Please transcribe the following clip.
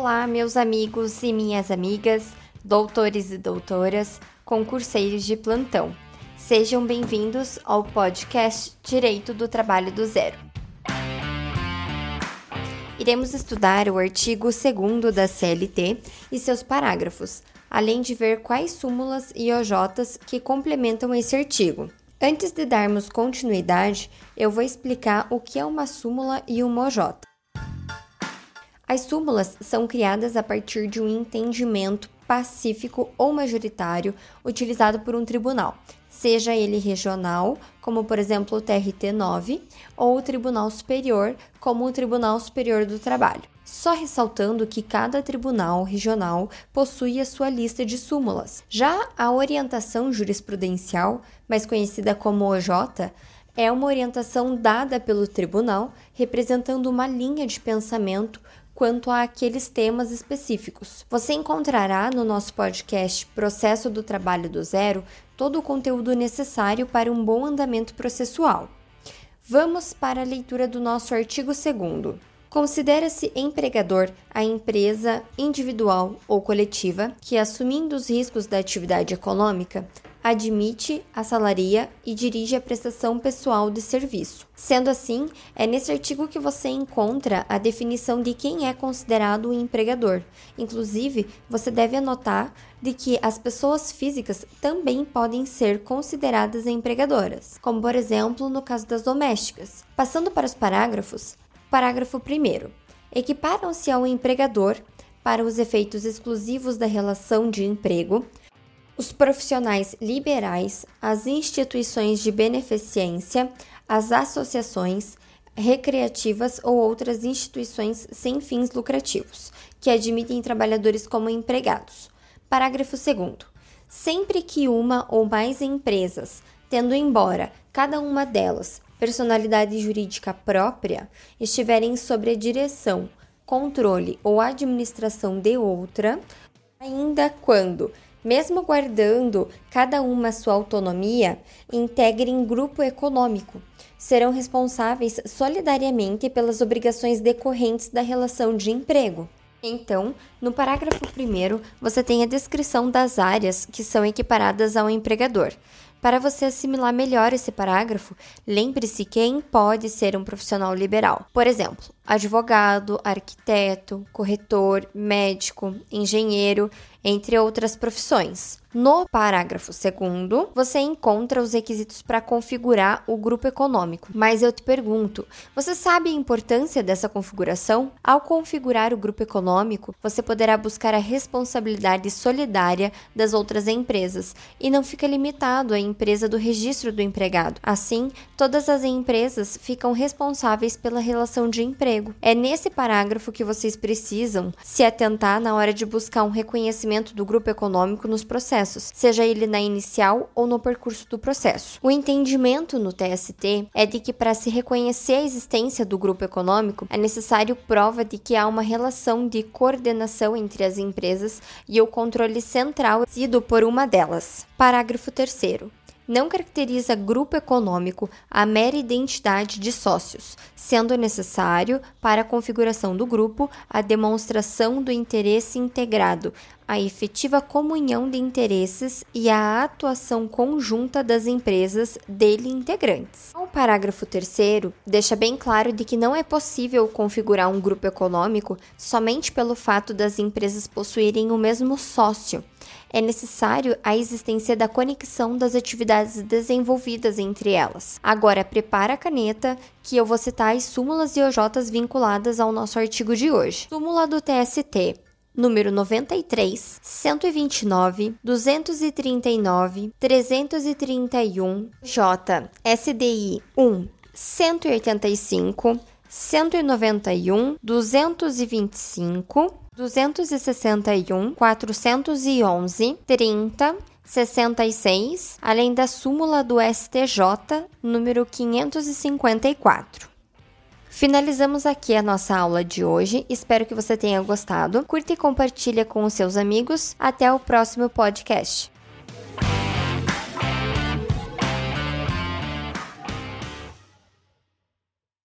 Olá, meus amigos e minhas amigas, doutores e doutoras, concurseiros de plantão. Sejam bem-vindos ao podcast Direito do Trabalho do Zero. Iremos estudar o artigo 2 da CLT e seus parágrafos, além de ver quais súmulas e OJs que complementam esse artigo. Antes de darmos continuidade, eu vou explicar o que é uma súmula e uma OJ. As súmulas são criadas a partir de um entendimento pacífico ou majoritário utilizado por um tribunal, seja ele regional, como por exemplo o TRT9, ou o Tribunal Superior, como o Tribunal Superior do Trabalho. Só ressaltando que cada tribunal regional possui a sua lista de súmulas. Já a orientação jurisprudencial, mais conhecida como OJ, é uma orientação dada pelo tribunal representando uma linha de pensamento quanto a aqueles temas específicos. Você encontrará no nosso podcast Processo do Trabalho do Zero todo o conteúdo necessário para um bom andamento processual. Vamos para a leitura do nosso artigo 2. Considera-se empregador a empresa individual ou coletiva que, assumindo os riscos da atividade econômica, admite, assalaria e dirige a prestação pessoal de serviço. Sendo assim, é nesse artigo que você encontra a definição de quem é considerado o empregador. Inclusive, você deve anotar de que as pessoas físicas também podem ser consideradas empregadoras, como por exemplo no caso das domésticas. Passando para os parágrafos, parágrafo 1 equiparam-se ao empregador para os efeitos exclusivos da relação de emprego os profissionais liberais, as instituições de beneficência, as associações recreativas ou outras instituições sem fins lucrativos, que admitem trabalhadores como empregados. Parágrafo 2. Sempre que uma ou mais empresas, tendo embora cada uma delas personalidade jurídica própria, estiverem sob a direção, controle ou administração de outra, ainda quando mesmo guardando cada uma sua autonomia, integrem grupo econômico. Serão responsáveis solidariamente pelas obrigações decorrentes da relação de emprego. Então, no parágrafo 1, você tem a descrição das áreas que são equiparadas ao empregador. Para você assimilar melhor esse parágrafo, lembre-se quem pode ser um profissional liberal. Por exemplo, advogado, arquiteto, corretor, médico, engenheiro, entre outras profissões. No parágrafo segundo, você encontra os requisitos para configurar o grupo econômico. Mas eu te pergunto, você sabe a importância dessa configuração? Ao configurar o grupo econômico, você poderá buscar a responsabilidade solidária das outras empresas e não fica limitado à empresa do registro do empregado. Assim, todas as empresas ficam responsáveis pela relação de emprego. É nesse parágrafo que vocês precisam se atentar na hora de buscar um reconhecimento do grupo econômico nos processos, seja ele na inicial ou no percurso do processo. O entendimento no TST é de que para se reconhecer a existência do grupo econômico é necessário prova de que há uma relação de coordenação entre as empresas e o controle central sido por uma delas. Parágrafo 3 não caracteriza grupo econômico a mera identidade de sócios, sendo necessário, para a configuração do grupo, a demonstração do interesse integrado, a efetiva comunhão de interesses e a atuação conjunta das empresas dele integrantes. O parágrafo 3 deixa bem claro de que não é possível configurar um grupo econômico somente pelo fato das empresas possuírem o mesmo sócio é necessário a existência da conexão das atividades desenvolvidas entre elas. Agora, prepara a caneta que eu vou citar as súmulas e OJs vinculadas ao nosso artigo de hoje. Súmula do TST número 93, 129, 239, 331, J, SDI 1, 185, 191, 225, 261, 411, 30, 66, além da súmula do STJ número 554. Finalizamos aqui a nossa aula de hoje. Espero que você tenha gostado. Curta e compartilha com os seus amigos. Até o próximo podcast.